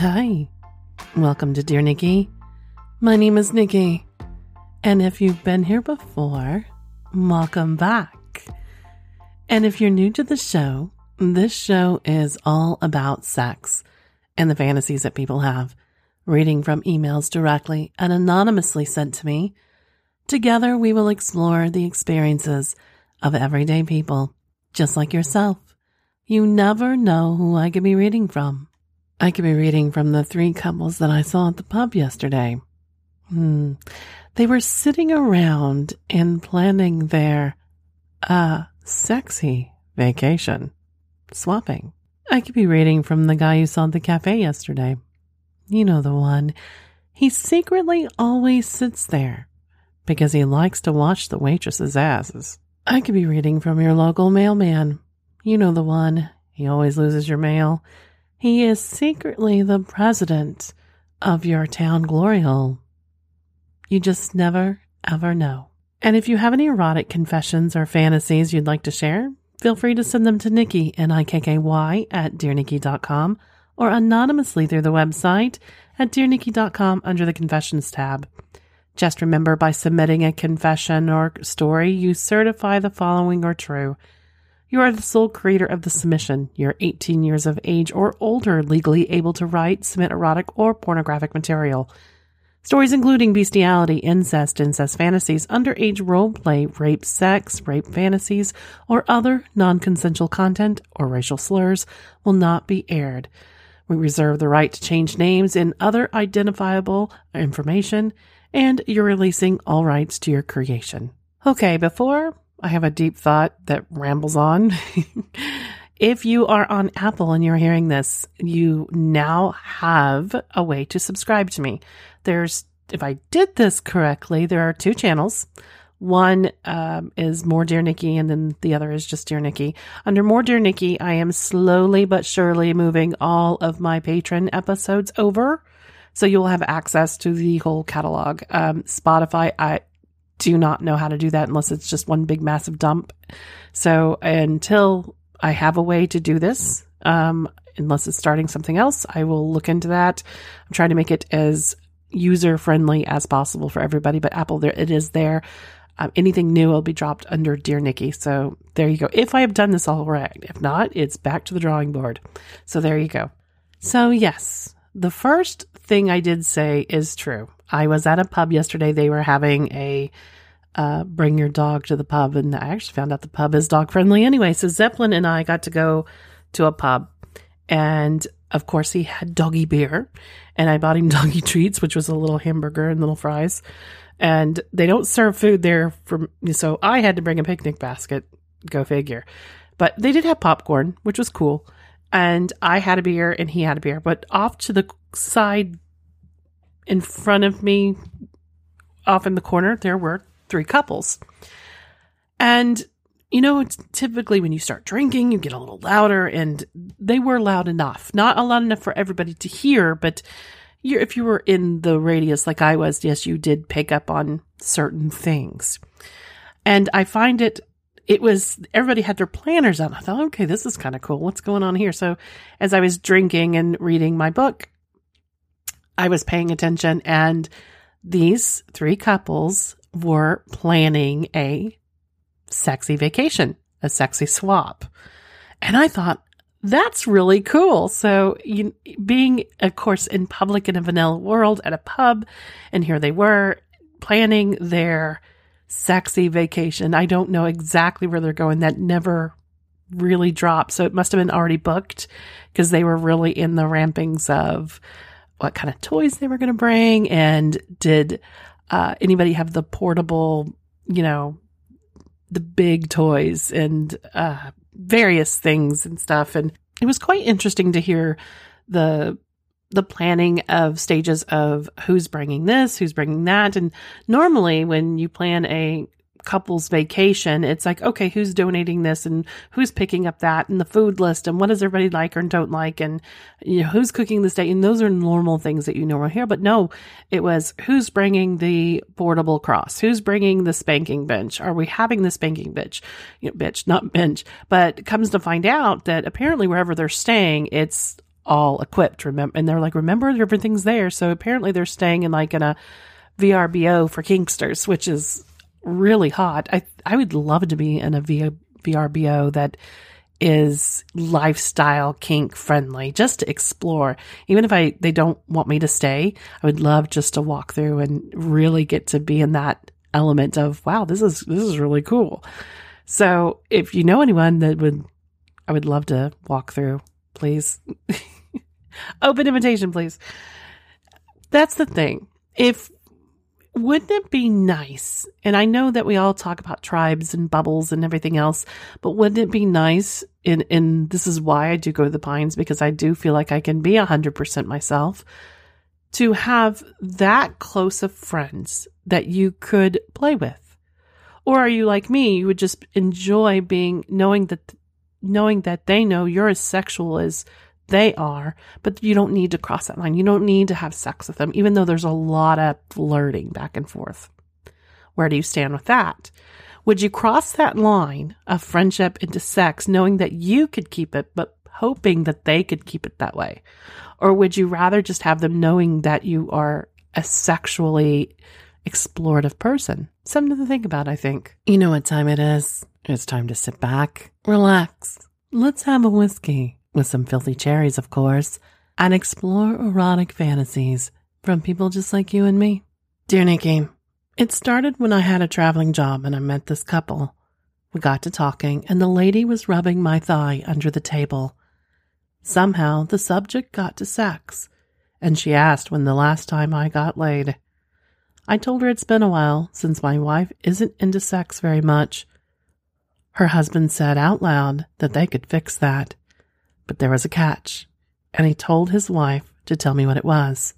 Hi, welcome to Dear Nikki. My name is Nikki, and if you've been here before, welcome back. And if you're new to the show, this show is all about sex and the fantasies that people have, reading from emails directly and anonymously sent to me. Together, we will explore the experiences of everyday people, just like yourself. You never know who I could be reading from. I could be reading from the three couples that I saw at the pub yesterday. Hmm. They were sitting around and planning their, uh, sexy vacation. Swapping. I could be reading from the guy you saw at the cafe yesterday. You know the one. He secretly always sits there because he likes to watch the waitresses' asses. I could be reading from your local mailman. You know the one. He always loses your mail he is secretly the president of your town glory hole. You just never, ever know. And if you have any erotic confessions or fantasies you'd like to share, feel free to send them to Nikki, N-I-K-K-Y, at dearnikki.com or anonymously through the website at dearnikki.com under the confessions tab. Just remember by submitting a confession or story, you certify the following are true – you are the sole creator of the submission. You're 18 years of age or older, legally able to write, submit erotic or pornographic material. Stories including bestiality, incest, incest fantasies, underage role play, rape, sex, rape fantasies, or other non consensual content or racial slurs will not be aired. We reserve the right to change names and other identifiable information, and you're releasing all rights to your creation. Okay, before I have a deep thought that rambles on. if you are on Apple and you're hearing this, you now have a way to subscribe to me. There's, if I did this correctly, there are two channels. One um, is More Dear Nikki, and then the other is just Dear Nikki. Under More Dear Nikki, I am slowly but surely moving all of my Patreon episodes over. So you'll have access to the whole catalog. Um, Spotify, I, do not know how to do that unless it's just one big massive dump. So until I have a way to do this, um, unless it's starting something else, I will look into that. I'm trying to make it as user friendly as possible for everybody, but Apple, there it is there. Um, anything new will be dropped under Dear Nikki. So there you go. If I have done this all right, if not, it's back to the drawing board. So there you go. So yes, the first thing I did say is true. I was at a pub yesterday. They were having a uh, bring your dog to the pub, and I actually found out the pub is dog friendly anyway. So Zeppelin and I got to go to a pub, and of course he had doggy beer, and I bought him doggy treats, which was a little hamburger and little fries. And they don't serve food there from, so I had to bring a picnic basket. Go figure. But they did have popcorn, which was cool. And I had a beer and he had a beer. But off to the side in front of me, off in the corner, there were three couples. And, you know, typically when you start drinking, you get a little louder, and they were loud enough. Not loud enough for everybody to hear, but if you were in the radius like I was, yes, you did pick up on certain things. And I find it it was everybody had their planners out. I thought, okay, this is kind of cool. What's going on here? So as I was drinking and reading my book, I was paying attention and these three couples were planning a sexy vacation, a sexy swap. And I thought, that's really cool. So, you, being, of course, in public in a vanilla world at a pub, and here they were planning their sexy vacation. I don't know exactly where they're going. That never really dropped. So it must have been already booked because they were really in the rampings of what kind of toys they were going to bring and did uh, anybody have the portable, you know, the big toys and uh, various things and stuff. And it was quite interesting to hear the the planning of stages of who's bringing this, who's bringing that. And normally, when you plan a couple's vacation, it's like, okay, who's donating this and who's picking up that and the food list and what does everybody like or don't like and you know who's cooking this day and those are normal things that you normally hear. But no, it was who's bringing the portable cross, who's bringing the spanking bench. Are we having the spanking bench? You know, bitch, not bench. But comes to find out that apparently wherever they're staying, it's all equipped. Remember, and they're like, remember, everything's there. So apparently, they're staying in like in a VRBO for kinksters, which is really hot. I I would love to be in a VRBO that is lifestyle kink friendly just to explore. Even if i they don't want me to stay i would love just to walk through and really get to be in that element of wow this is this is really cool. So if you know anyone that would i would love to walk through please. Open invitation please. That's the thing. If wouldn't it be nice? And I know that we all talk about tribes and bubbles and everything else, but wouldn't it be nice? And, in this is why I do go to the pines because I do feel like I can be a hundred percent myself to have that close of friends that you could play with. Or are you like me? You would just enjoy being knowing that, knowing that they know you're as sexual as they are, but you don't need to cross that line. You don't need to have sex with them, even though there's a lot of flirting back and forth. Where do you stand with that? Would you cross that line of friendship into sex knowing that you could keep it, but hoping that they could keep it that way? Or would you rather just have them knowing that you are a sexually explorative person? Something to think about, I think. You know what time it is? It's time to sit back, relax. Let's have a whiskey with some filthy cherries, of course, and explore erotic fantasies from people just like you and me. Dear Nikki, it started when I had a traveling job and I met this couple. We got to talking, and the lady was rubbing my thigh under the table. Somehow the subject got to sex, and she asked when the last time I got laid. I told her it's been a while since my wife isn't into sex very much. Her husband said out loud that they could fix that. But there was a catch, and he told his wife to tell me what it was.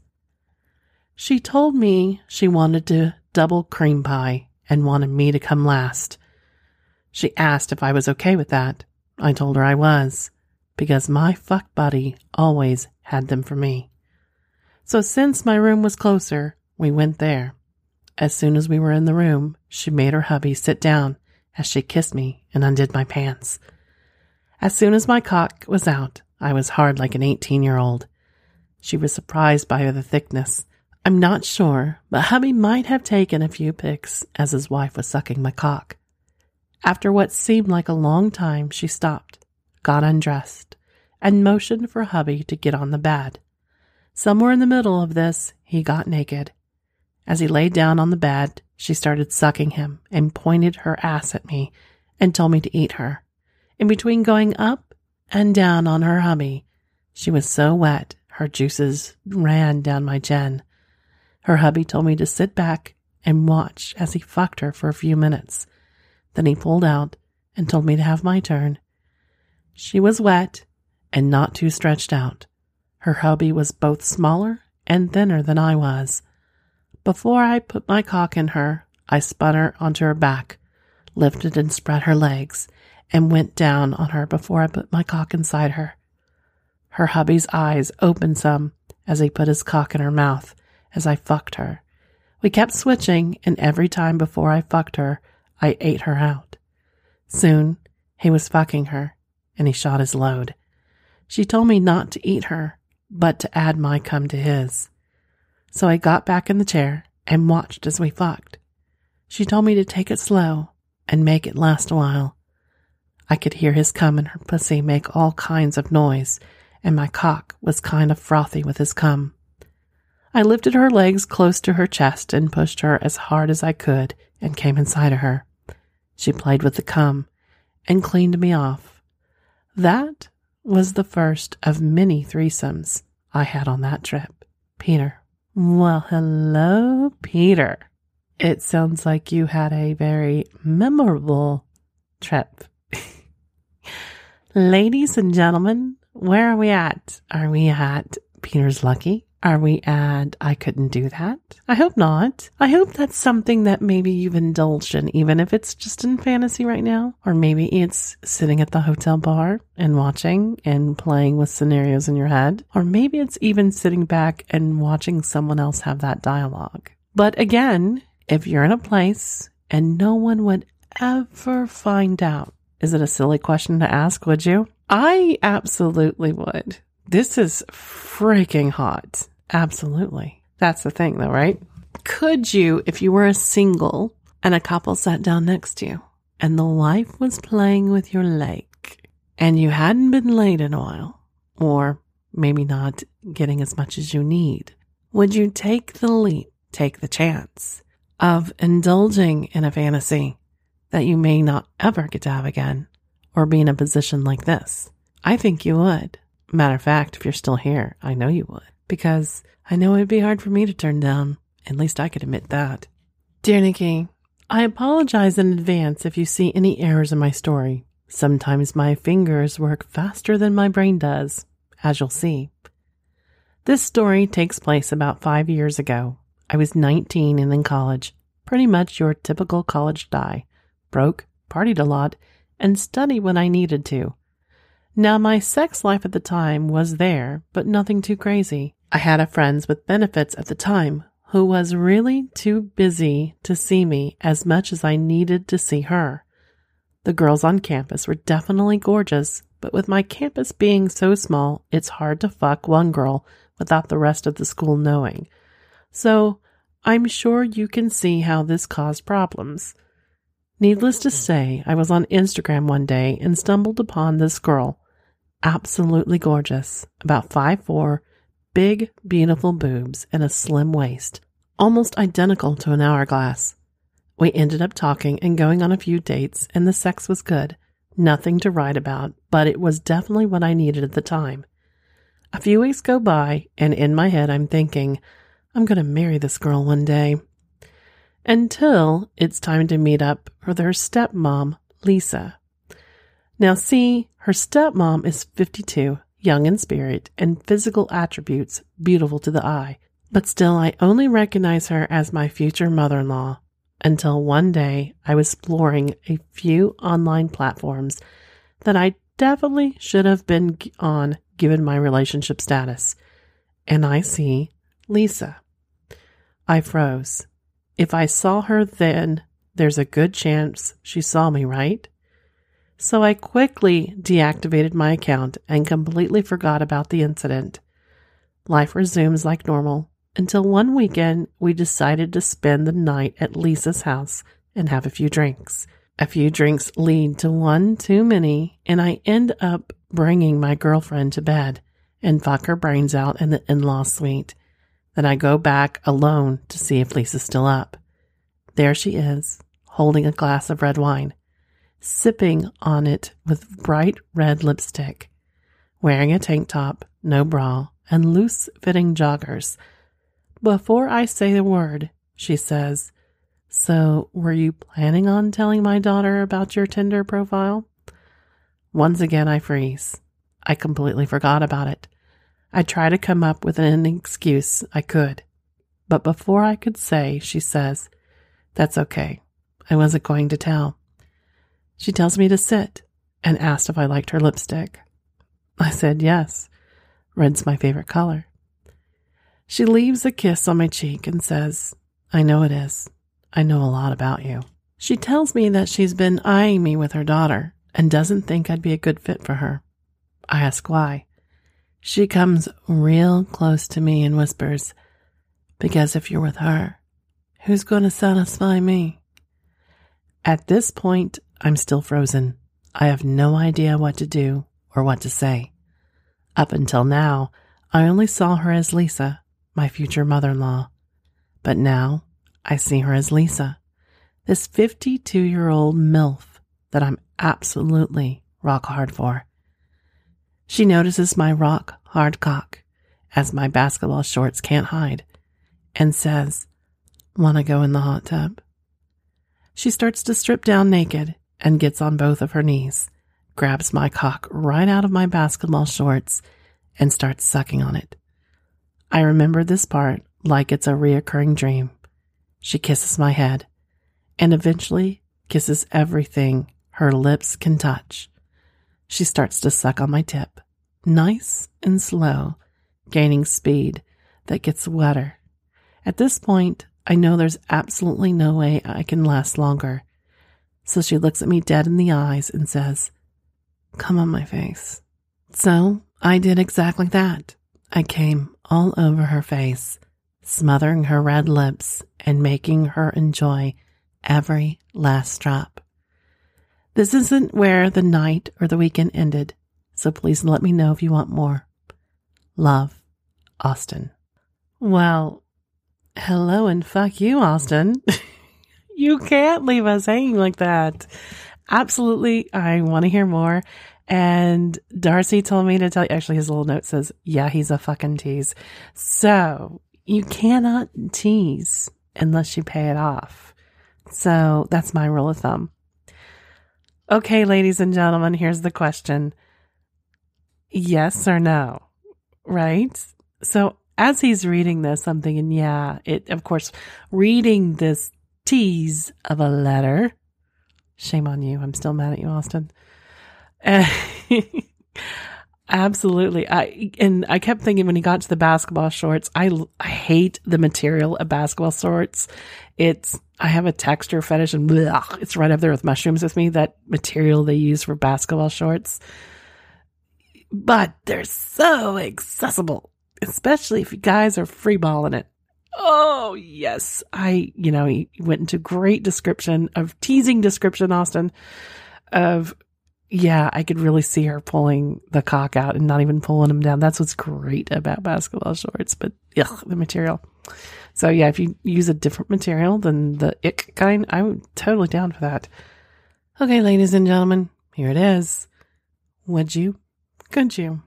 She told me she wanted to double cream pie and wanted me to come last. She asked if I was okay with that. I told her I was, because my fuck buddy always had them for me. So since my room was closer, we went there. As soon as we were in the room, she made her hubby sit down as she kissed me and undid my pants. As soon as my cock was out, I was hard like an 18 year old. She was surprised by the thickness. I'm not sure, but hubby might have taken a few pics as his wife was sucking my cock. After what seemed like a long time, she stopped, got undressed, and motioned for hubby to get on the bed. Somewhere in the middle of this, he got naked. As he lay down on the bed, she started sucking him and pointed her ass at me and told me to eat her. In between going up and down on her hubby, she was so wet her juices ran down my chin. Her hubby told me to sit back and watch as he fucked her for a few minutes. Then he pulled out and told me to have my turn. She was wet and not too stretched out. Her hubby was both smaller and thinner than I was. Before I put my cock in her, I spun her onto her back, lifted and spread her legs, and went down on her before I put my cock inside her. Her hubby's eyes opened some as he put his cock in her mouth as I fucked her. We kept switching, and every time before I fucked her, I ate her out. Soon, he was fucking her, and he shot his load. She told me not to eat her, but to add my cum to his. So I got back in the chair and watched as we fucked. She told me to take it slow and make it last a while. I could hear his cum and her pussy make all kinds of noise, and my cock was kind of frothy with his cum. I lifted her legs close to her chest and pushed her as hard as I could and came inside of her. She played with the cum and cleaned me off. That was the first of many threesomes I had on that trip. Peter. Well, hello, Peter. It sounds like you had a very memorable trip. Ladies and gentlemen, where are we at? Are we at Peter's Lucky? Are we at I couldn't do that? I hope not. I hope that's something that maybe you've indulged in, even if it's just in fantasy right now. Or maybe it's sitting at the hotel bar and watching and playing with scenarios in your head. Or maybe it's even sitting back and watching someone else have that dialogue. But again, if you're in a place and no one would ever find out is it a silly question to ask, would you? I absolutely would. This is freaking hot. Absolutely. That's the thing, though, right? Could you, if you were a single and a couple sat down next to you and the wife was playing with your leg and you hadn't been laid in a while, or maybe not getting as much as you need, would you take the leap, take the chance of indulging in a fantasy that you may not ever get to have again or be in a position like this? I think you would. Matter of fact, if you're still here, I know you would because I know it'd be hard for me to turn down. At least I could admit that. Dear Nikki, I apologize in advance if you see any errors in my story. Sometimes my fingers work faster than my brain does, as you'll see. This story takes place about five years ago. I was 19 and in college, pretty much your typical college die. Broke, partied a lot, and studied when I needed to. Now, my sex life at the time was there, but nothing too crazy. I had a friends with benefits at the time who was really too busy to see me as much as I needed to see her. The girls on campus were definitely gorgeous, but with my campus being so small, it's hard to fuck one girl without the rest of the school knowing. So I'm sure you can see how this caused problems. Needless to say, I was on Instagram one day and stumbled upon this girl. Absolutely gorgeous, about five four big, beautiful boobs and a slim waist, almost identical to an hourglass. We ended up talking and going on a few dates, and the sex was good. Nothing to write about, but it was definitely what I needed at the time. A few weeks go by, and in my head, I'm thinking, I'm going to marry this girl one day. Until it's time to meet up with her stepmom, Lisa. Now, see, her stepmom is 52, young in spirit, and physical attributes beautiful to the eye. But still, I only recognize her as my future mother in law until one day I was exploring a few online platforms that I definitely should have been on given my relationship status. And I see Lisa. I froze. If I saw her then, there's a good chance she saw me, right? So I quickly deactivated my account and completely forgot about the incident. Life resumes like normal until one weekend we decided to spend the night at Lisa's house and have a few drinks. A few drinks lead to one too many, and I end up bringing my girlfriend to bed and fuck her brains out in the in law suite. Then I go back alone to see if Lisa's still up. There she is, holding a glass of red wine sipping on it with bright red lipstick, wearing a tank top, no bra, and loose fitting joggers. Before I say a word, she says, So, were you planning on telling my daughter about your Tinder profile? Once again, I freeze. I completely forgot about it. I try to come up with an excuse I could. But before I could say, she says, That's okay. I wasn't going to tell. She tells me to sit and asked if I liked her lipstick. I said yes. Red's my favorite color. She leaves a kiss on my cheek and says, I know it is. I know a lot about you. She tells me that she's been eyeing me with her daughter and doesn't think I'd be a good fit for her. I ask why. She comes real close to me and whispers, Because if you're with her, who's going to satisfy me? At this point, I'm still frozen. I have no idea what to do or what to say. Up until now, I only saw her as Lisa, my future mother in law. But now I see her as Lisa, this 52 year old MILF that I'm absolutely rock hard for. She notices my rock hard cock, as my basketball shorts can't hide, and says, Wanna go in the hot tub? She starts to strip down naked and gets on both of her knees, grabs my cock right out of my basketball shorts, and starts sucking on it. I remember this part like it's a reoccurring dream. She kisses my head and eventually kisses everything her lips can touch. She starts to suck on my tip, nice and slow, gaining speed that gets wetter. At this point, I know there's absolutely no way I can last longer so she looks at me dead in the eyes and says, Come on my face. So I did exactly that. I came all over her face, smothering her red lips and making her enjoy every last drop. This isn't where the night or the weekend ended, so please let me know if you want more. Love, Austin. Well, hello and fuck you, Austin. you can't leave us hanging like that. Absolutely, I want to hear more. And Darcy told me to tell you, actually, his little note says, yeah, he's a fucking tease. So you cannot tease unless you pay it off. So that's my rule of thumb. Okay, ladies and gentlemen, here's the question yes or no, right? So as he's reading this, I'm thinking, yeah, it, of course, reading this tease of a letter. Shame on you. I'm still mad at you, Austin. Absolutely. I and I kept thinking when he got to the basketball shorts, I I hate the material of basketball shorts. It's I have a texture fetish and bleh, it's right up there with mushrooms with me. That material they use for basketball shorts, but they're so accessible, especially if you guys are freeballing it. Oh yes, I you know he went into great description of teasing description, Austin, of yeah, I could really see her pulling the cock out and not even pulling him down. That's what's great about basketball shorts, but ugh, the material. So yeah, if you use a different material than the ick kind, I'm totally down for that. Okay, ladies and gentlemen, here it is. Would you? Could you?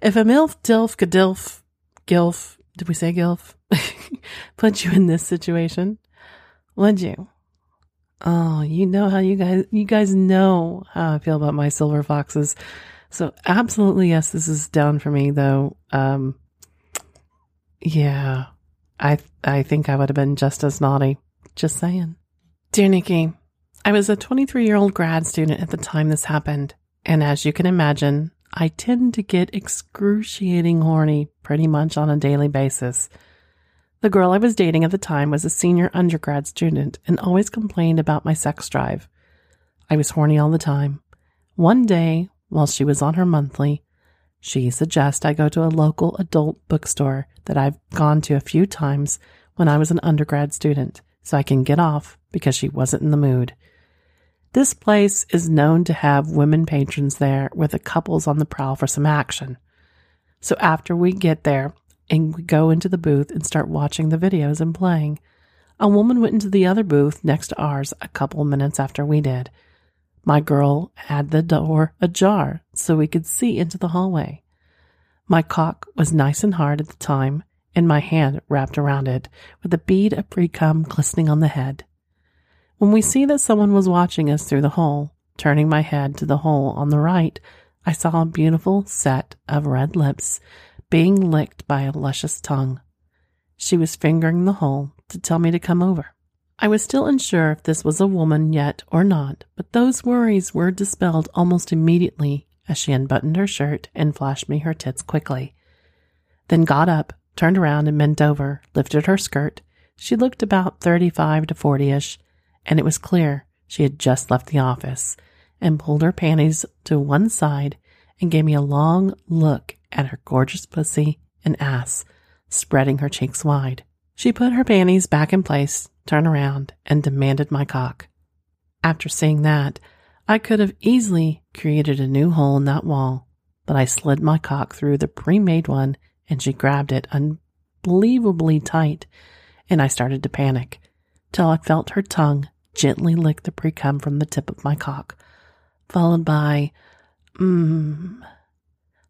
If a MILF, DILF, GADILF, GILF, did we say GILF? put you in this situation, would you? Oh, you know how you guys, you guys know how I feel about my silver foxes. So absolutely, yes, this is down for me though. Um, yeah, I, I think I would have been just as naughty. Just saying. Dear Nikki, I was a 23 year old grad student at the time this happened. And as you can imagine, I tend to get excruciating horny pretty much on a daily basis. The girl I was dating at the time was a senior undergrad student and always complained about my sex drive. I was horny all the time. One day, while she was on her monthly, she suggests I go to a local adult bookstore that I've gone to a few times when I was an undergrad student so I can get off because she wasn't in the mood. This place is known to have women patrons there with the couples on the prowl for some action. So after we get there, and we go into the booth and start watching the videos and playing. A woman went into the other booth next to ours a couple minutes after we did. My girl had the door ajar so we could see into the hallway. My cock was nice and hard at the time, and my hand wrapped around it with a bead of pre cum glistening on the head. When we see that someone was watching us through the hole, turning my head to the hole on the right, I saw a beautiful set of red lips being licked by a luscious tongue. She was fingering the hole to tell me to come over. I was still unsure if this was a woman yet or not, but those worries were dispelled almost immediately as she unbuttoned her shirt and flashed me her tits quickly. Then got up, turned around and bent over, lifted her skirt. She looked about 35 to 40 ish, and it was clear she had just left the office, and pulled her panties to one side and gave me a long look at her gorgeous pussy and ass, spreading her cheeks wide. She put her panties back in place, turned around, and demanded my cock. After seeing that, I could have easily created a new hole in that wall, but I slid my cock through the pre made one and she grabbed it unbelievably tight, and I started to panic till I felt her tongue gently lick the pre cum from the tip of my cock, followed by, mmm,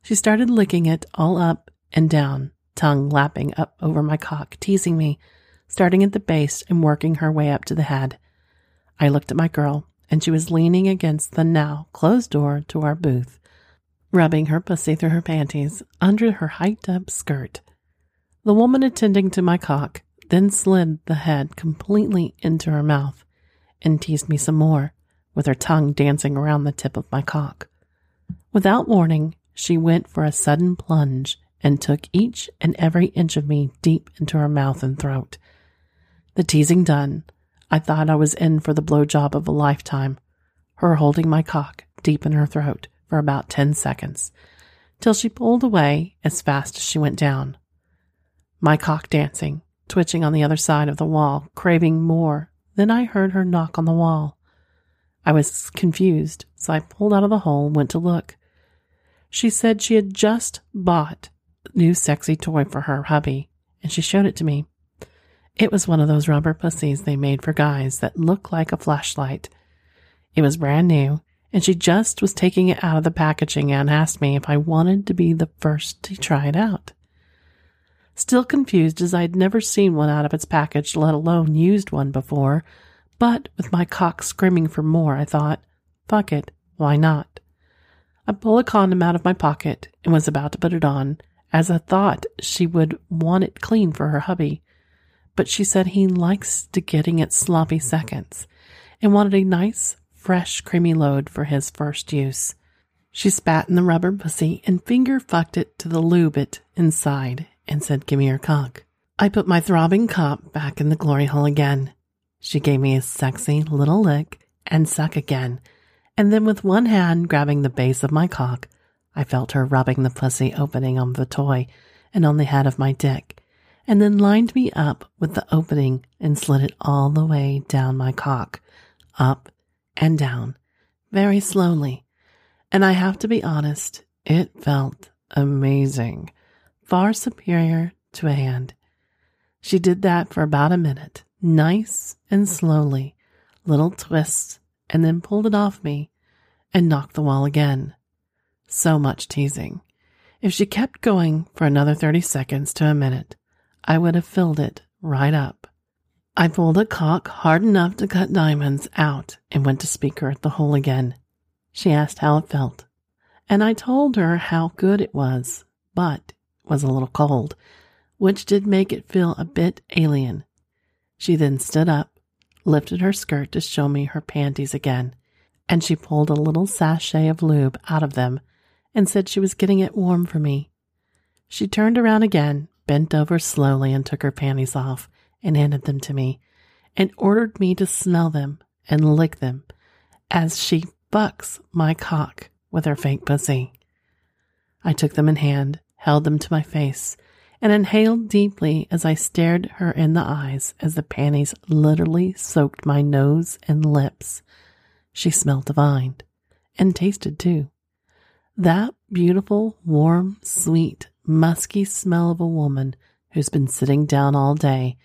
she started licking it all up and down, tongue lapping up over my cock, teasing me, starting at the base and working her way up to the head. I looked at my girl, and she was leaning against the now closed door to our booth, rubbing her pussy through her panties under her hiked up skirt. The woman attending to my cock then slid the head completely into her mouth and teased me some more, with her tongue dancing around the tip of my cock. Without warning, she went for a sudden plunge and took each and every inch of me deep into her mouth and throat. The teasing done, I thought I was in for the blowjob of a lifetime, her holding my cock deep in her throat for about 10 seconds. till she pulled away as fast as she went down. My cock dancing, twitching on the other side of the wall, craving more. Then I heard her knock on the wall. I was confused, so I pulled out of the hole and went to look. She said she had just bought a new sexy toy for her hubby, and she showed it to me. It was one of those rubber pussies they made for guys that look like a flashlight. It was brand new, and she just was taking it out of the packaging and asked me if I wanted to be the first to try it out. Still confused as I'd never seen one out of its package, let alone used one before, but with my cock screaming for more, I thought, fuck it, why not? I pulled a condom out of my pocket and was about to put it on, as I thought she would want it clean for her hubby. But she said he likes to getting it sloppy seconds and wanted a nice, fresh, creamy load for his first use. She spat in the rubber pussy and finger fucked it to the lube it inside and said, Give me your cock. I put my throbbing cock back in the glory hole again. She gave me a sexy little lick and suck again, and then with one hand grabbing the base of my cock, I felt her rubbing the pussy opening on the toy and on the head of my dick, and then lined me up with the opening and slid it all the way down my cock, up and down, very slowly. And I have to be honest, it felt amazing far superior to a hand. She did that for about a minute, nice and slowly, little twists, and then pulled it off me and knocked the wall again. So much teasing. If she kept going for another 30 seconds to a minute, I would have filled it right up. I pulled a cock hard enough to cut diamonds out and went to speak her at the hole again. She asked how it felt, and I told her how good it was, but was a little cold, which did make it feel a bit alien. She then stood up, lifted her skirt to show me her panties again, and she pulled a little sachet of lube out of them and said she was getting it warm for me. She turned around again, bent over slowly, and took her panties off and handed them to me, and ordered me to smell them and lick them as she bucks my cock with her fake pussy. I took them in hand held them to my face, and inhaled deeply as I stared her in the eyes as the panties literally soaked my nose and lips. She smelled divine and tasted too. That beautiful, warm, sweet, musky smell of a woman who's been sitting down all day,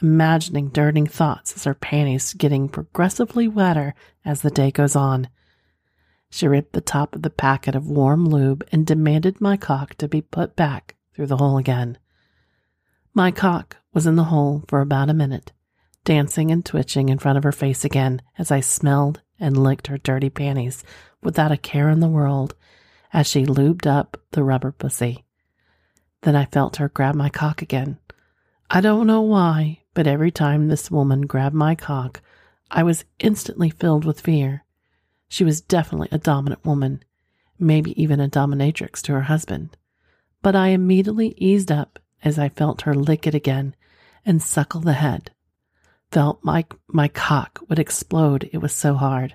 imagining dirty thoughts as her panties getting progressively wetter as the day goes on. She ripped the top of the packet of warm lube and demanded my cock to be put back through the hole again. My cock was in the hole for about a minute, dancing and twitching in front of her face again as I smelled and licked her dirty panties without a care in the world as she lubed up the rubber pussy. Then I felt her grab my cock again. I don't know why, but every time this woman grabbed my cock, I was instantly filled with fear. She was definitely a dominant woman, maybe even a dominatrix to her husband. But I immediately eased up as I felt her lick it again and suckle the head. Felt my, my cock would explode, it was so hard.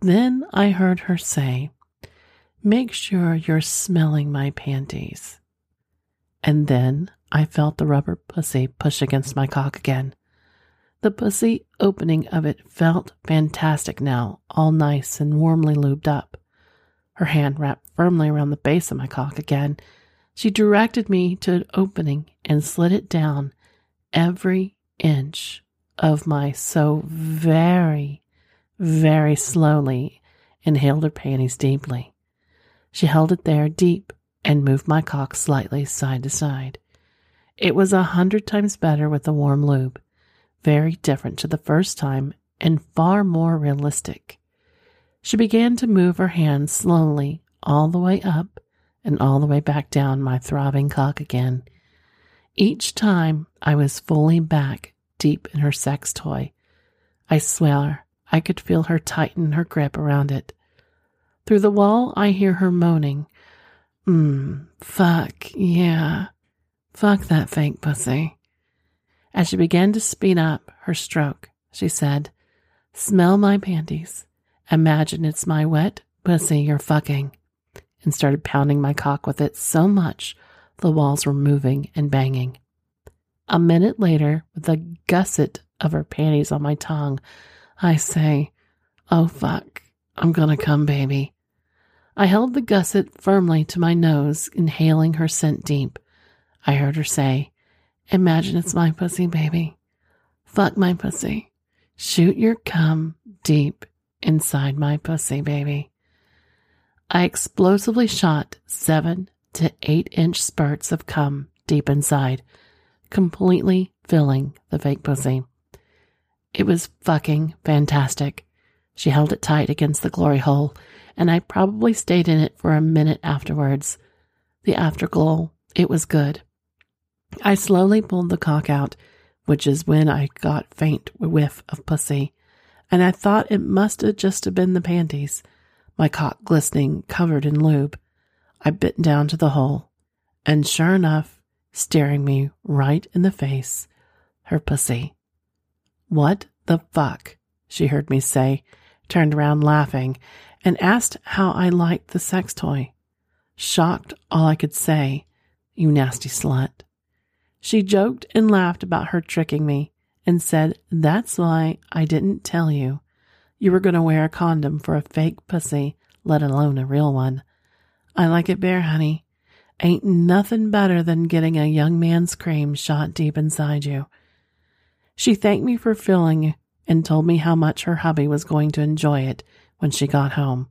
Then I heard her say, Make sure you're smelling my panties. And then I felt the rubber pussy push against my cock again. The pussy opening of it felt fantastic now, all nice and warmly lubed up. Her hand wrapped firmly around the base of my cock again. She directed me to an opening and slid it down every inch of my so very, very slowly inhaled her panties deeply. She held it there deep and moved my cock slightly side to side. It was a hundred times better with the warm lube very different to the first time and far more realistic. She began to move her hands slowly all the way up and all the way back down my throbbing cock again. Each time I was fully back deep in her sex toy. I swear I could feel her tighten her grip around it. Through the wall, I hear her moaning, Mmm, fuck, yeah. Fuck that fake pussy. As she began to speed up her stroke, she said, Smell my panties. Imagine it's my wet pussy you're fucking. and started pounding my cock with it so much the walls were moving and banging. A minute later, with a gusset of her panties on my tongue, I say, Oh fuck, I'm gonna come, baby. I held the gusset firmly to my nose, inhaling her scent deep. I heard her say, Imagine it's my pussy, baby. Fuck my pussy. Shoot your cum deep inside my pussy, baby. I explosively shot seven to eight inch spurts of cum deep inside, completely filling the fake pussy. It was fucking fantastic. She held it tight against the glory hole, and I probably stayed in it for a minute afterwards. The afterglow, it was good. I slowly pulled the cock out, which is when I got faint whiff of pussy, and I thought it must have just have been the panties, my cock glistening, covered in lube. I bit down to the hole, and sure enough, staring me right in the face, her pussy. What the fuck? She heard me say, turned around laughing, and asked how I liked the sex toy. Shocked, all I could say, You nasty slut. She joked and laughed about her tricking me and said, That's why I didn't tell you. You were going to wear a condom for a fake pussy, let alone a real one. I like it bare, honey. Ain't nothing better than getting a young man's cream shot deep inside you. She thanked me for filling and told me how much her hubby was going to enjoy it when she got home.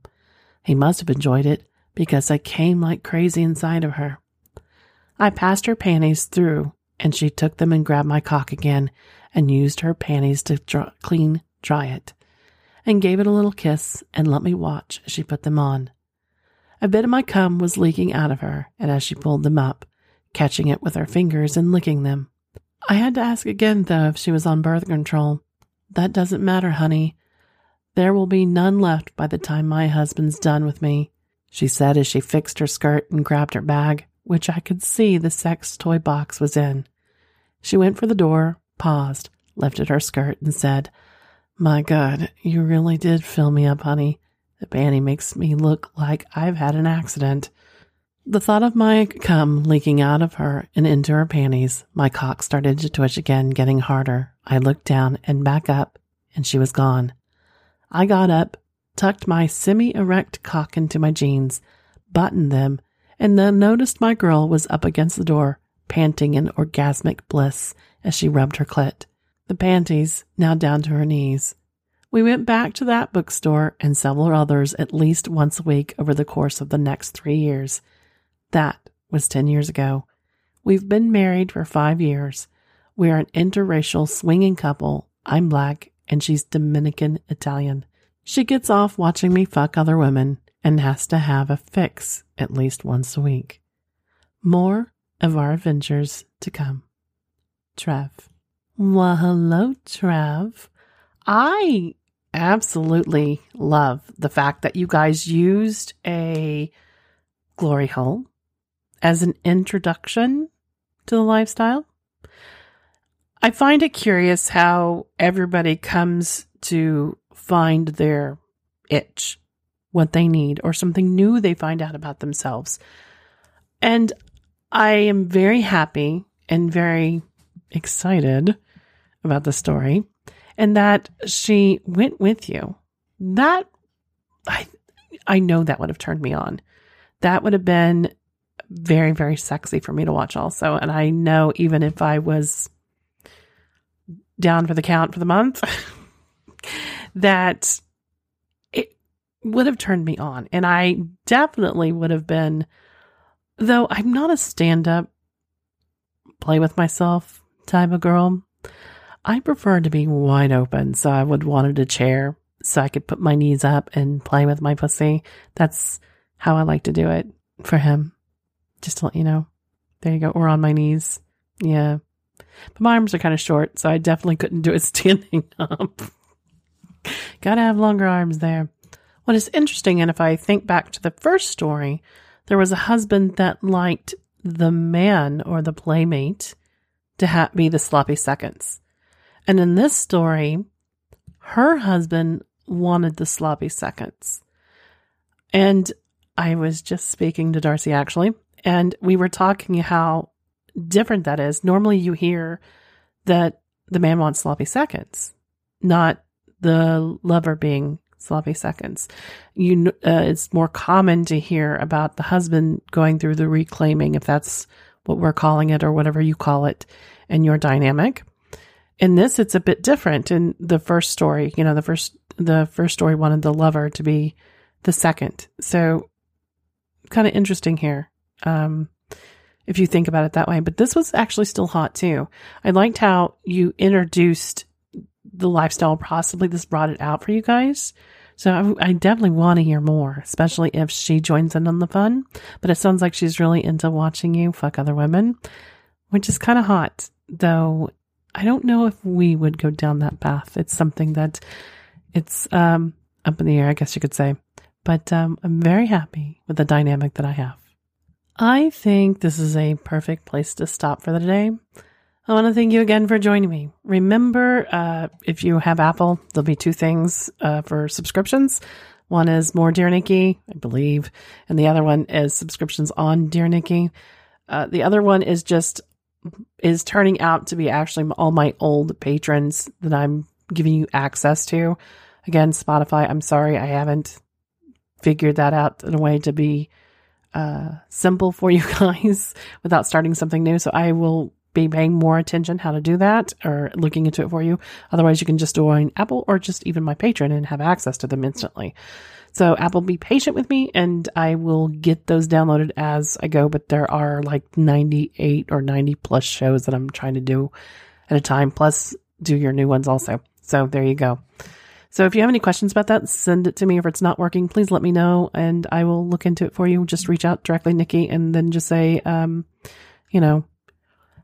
He must have enjoyed it because I came like crazy inside of her. I passed her panties through and she took them and grabbed my cock again and used her panties to dry, clean dry it and gave it a little kiss and let me watch as she put them on. A bit of my cum was leaking out of her, and as she pulled them up, catching it with her fingers and licking them. I had to ask again, though, if she was on birth control. That doesn't matter, honey. There will be none left by the time my husband's done with me, she said as she fixed her skirt and grabbed her bag, which I could see the sex toy box was in. She went for the door, paused, lifted her skirt, and said, My God, you really did fill me up, honey. The panty makes me look like I've had an accident. The thought of my cum leaking out of her and into her panties, my cock started to twitch again, getting harder. I looked down and back up, and she was gone. I got up, tucked my semi erect cock into my jeans, buttoned them, and then noticed my girl was up against the door, panting in orgasmic bliss as she rubbed her clit, the panties now down to her knees. We went back to that bookstore and several others at least once a week over the course of the next three years. That was 10 years ago. We've been married for five years. We are an interracial swinging couple. I'm black and she's Dominican Italian. She gets off watching me fuck other women and has to have a fix at least once a week. More of our adventures to come. Trev. Well, hello, Trev. I absolutely love the fact that you guys used a glory hole as an introduction to the lifestyle. I find it curious how everybody comes to find their itch, what they need, or something new they find out about themselves. And I am very happy and very excited about the story and that she went with you. That I I know that would have turned me on. That would have been very very sexy for me to watch also and I know even if I was down for the count for the month that it would have turned me on and I definitely would have been though I'm not a stand up play with myself type of girl I prefer to be wide open, so I would wanted a chair so I could put my knees up and play with my pussy. That's how I like to do it for him. Just to let you know. There you go. Or on my knees. Yeah. But my arms are kind of short, so I definitely couldn't do it standing up. Gotta have longer arms there. What is interesting, and if I think back to the first story, there was a husband that liked the man or the playmate to ha- be the sloppy seconds. And in this story, her husband wanted the sloppy seconds. And I was just speaking to Darcy actually, and we were talking how different that is. Normally, you hear that the man wants sloppy seconds, not the lover being sloppy seconds. You, uh, it's more common to hear about the husband going through the reclaiming, if that's what we're calling it or whatever you call it, in your dynamic. In this, it's a bit different. In the first story, you know, the first the first story wanted the lover to be the second, so kind of interesting here. Um, if you think about it that way. But this was actually still hot too. I liked how you introduced the lifestyle. Possibly this brought it out for you guys. So I, I definitely want to hear more, especially if she joins in on the fun. But it sounds like she's really into watching you fuck other women, which is kind of hot. Though I don't know if we would go down that path. It's something that it's um, up in the air, I guess you could say. But um, I'm very happy with the dynamic that I have. I think this is a perfect place to stop for the day. I want to thank you again for joining me. Remember, uh, if you have Apple, there'll be two things uh, for subscriptions. One is more Dear Nikki, I believe, and the other one is subscriptions on Dear Nikki. Uh, the other one is just is turning out to be actually all my old patrons that I'm giving you access to. Again, Spotify. I'm sorry, I haven't figured that out in a way to be uh, simple for you guys without starting something new. So I will be paying more attention how to do that or looking into it for you. Otherwise, you can just join Apple or just even my Patreon and have access to them instantly. So Apple be patient with me and I will get those downloaded as I go. But there are like 98 or 90 plus shows that I'm trying to do at a time, plus do your new ones also. So there you go. So if you have any questions about that, send it to me. If it's not working, please let me know and I will look into it for you. Just reach out directly, Nikki, and then just say, um, you know,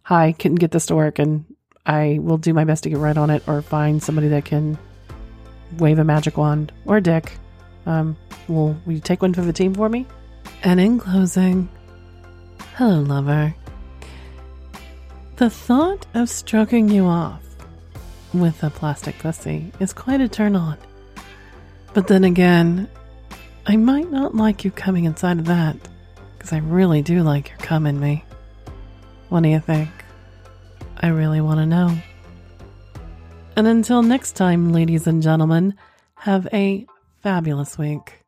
hi, can get this to work and I will do my best to get right on it or find somebody that can wave a magic wand or a dick. Um, will, will you take one for the team for me? And in closing, hello, lover. The thought of stroking you off with a plastic pussy is quite a turn on. But then again, I might not like you coming inside of that, because I really do like your cum in me. What do you think? I really want to know. And until next time, ladies and gentlemen, have a fabulous week.